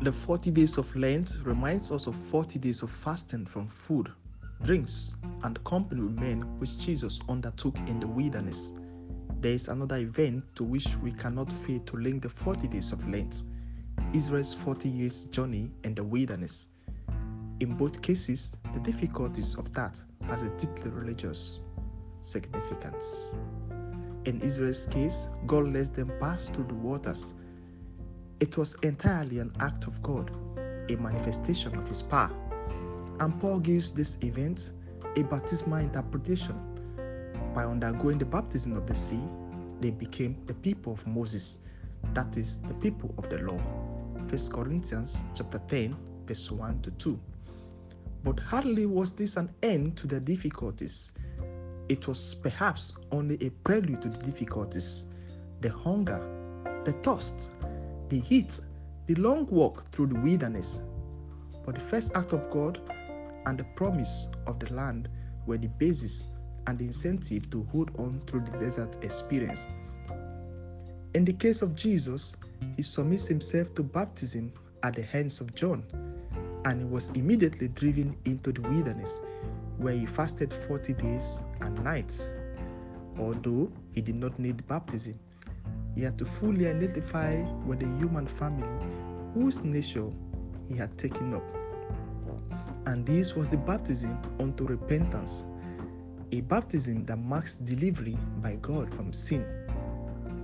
The 40 days of Lent reminds us of 40 days of fasting from food, drinks, and company with men which Jesus undertook in the wilderness. There is another event to which we cannot fail to link the 40 days of Lent Israel's 40 years journey in the wilderness. In both cases, the difficulties of that has a deeply religious significance. In Israel's case, God lets them pass through the waters. It was entirely an act of God, a manifestation of His power. And Paul gives this event a baptismal interpretation. By undergoing the baptism of the sea, they became the people of Moses, that is, the people of the law. 1 Corinthians chapter 10, verse 1 to 2. But hardly was this an end to the difficulties. It was perhaps only a prelude to the difficulties the hunger, the thirst, the heat, the long walk through the wilderness. But the first act of God and the promise of the land were the basis and the incentive to hold on through the desert experience. In the case of Jesus, he submits himself to baptism at the hands of John, and he was immediately driven into the wilderness where he fasted 40 days and nights. Although he did not need baptism, he had to fully identify with the human family whose nature he had taken up. And this was the baptism unto repentance, a baptism that marks delivery by God from sin.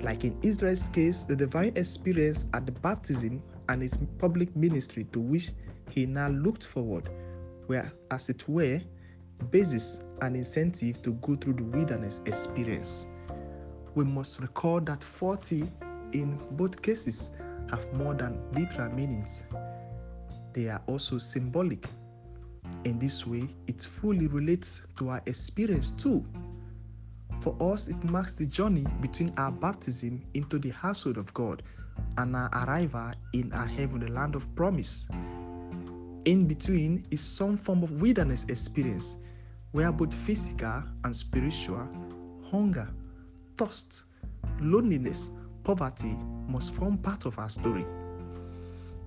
Like in Israel's case, the divine experience at the baptism and his public ministry to which he now looked forward were, as it were, basis and incentive to go through the wilderness experience. We must recall that 40 in both cases have more than literal meanings. They are also symbolic. In this way, it fully relates to our experience too. For us, it marks the journey between our baptism into the household of God and our arrival in our heavenly land of promise. In between is some form of wilderness experience where both physical and spiritual hunger, thirst, loneliness, poverty must form part of our story.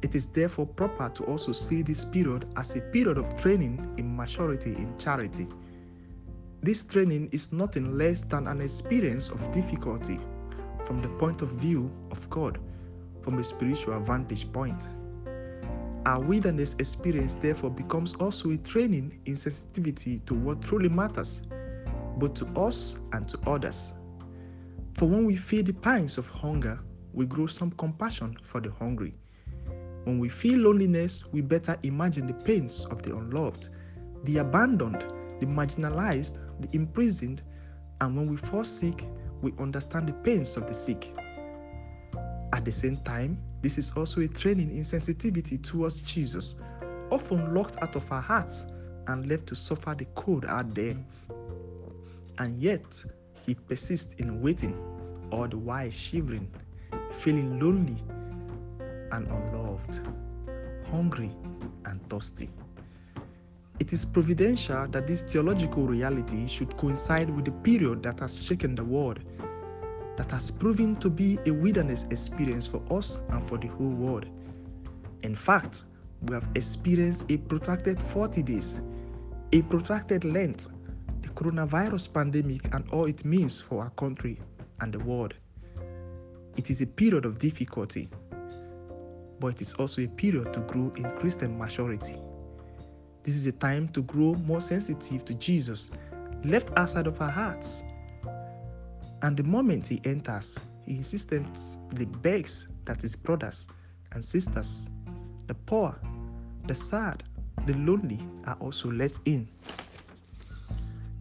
It is therefore proper to also see this period as a period of training in maturity in charity. This training is nothing less than an experience of difficulty from the point of view of God, from a spiritual vantage point. Our wilderness experience therefore becomes also a training in sensitivity to what truly matters, both to us and to others. For when we feel the pangs of hunger, we grow some compassion for the hungry. When we feel loneliness, we better imagine the pains of the unloved, the abandoned, the marginalized, the imprisoned, and when we fall sick, we understand the pains of the sick. At the same time, this is also a training in sensitivity towards Jesus, often locked out of our hearts and left to suffer the cold out there. And yet, he persists in waiting, all the while shivering, feeling lonely and unloved, hungry and thirsty. It is providential that this theological reality should coincide with the period that has shaken the world that has proven to be a wilderness experience for us and for the whole world. In fact, we have experienced a protracted 40 days, a protracted Lent, coronavirus pandemic, and all it means for our country and the world. It is a period of difficulty, but it is also a period to grow in Christian maturity. This is a time to grow more sensitive to Jesus, left outside of our hearts and the moment he enters, he insistently begs that his brothers and sisters, the poor, the sad, the lonely, are also let in.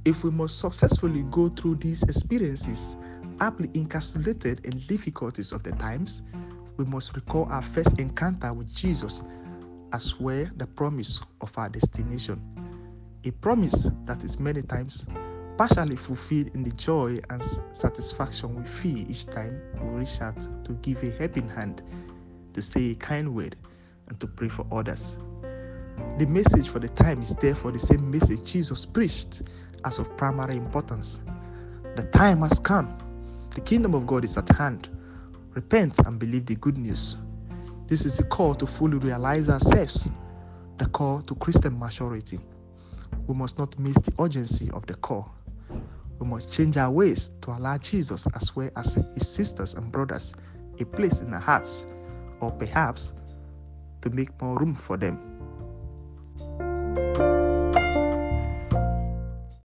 If we must successfully go through these experiences, aptly encapsulated in difficulties of the times, we must recall our first encounter with Jesus as well the promise of our destination. A promise that is many times partially fulfilled in the joy and satisfaction we feel each time we reach out to give a helping hand, to say a kind word, and to pray for others. The message for the time is therefore the same message Jesus preached as of primary importance. The time has come. The kingdom of God is at hand. Repent and believe the good news. This is the call to fully realize ourselves, the call to Christian maturity. We must not miss the urgency of the call. We must change our ways to allow Jesus, as well as his sisters and brothers, a place in our hearts, or perhaps to make more room for them.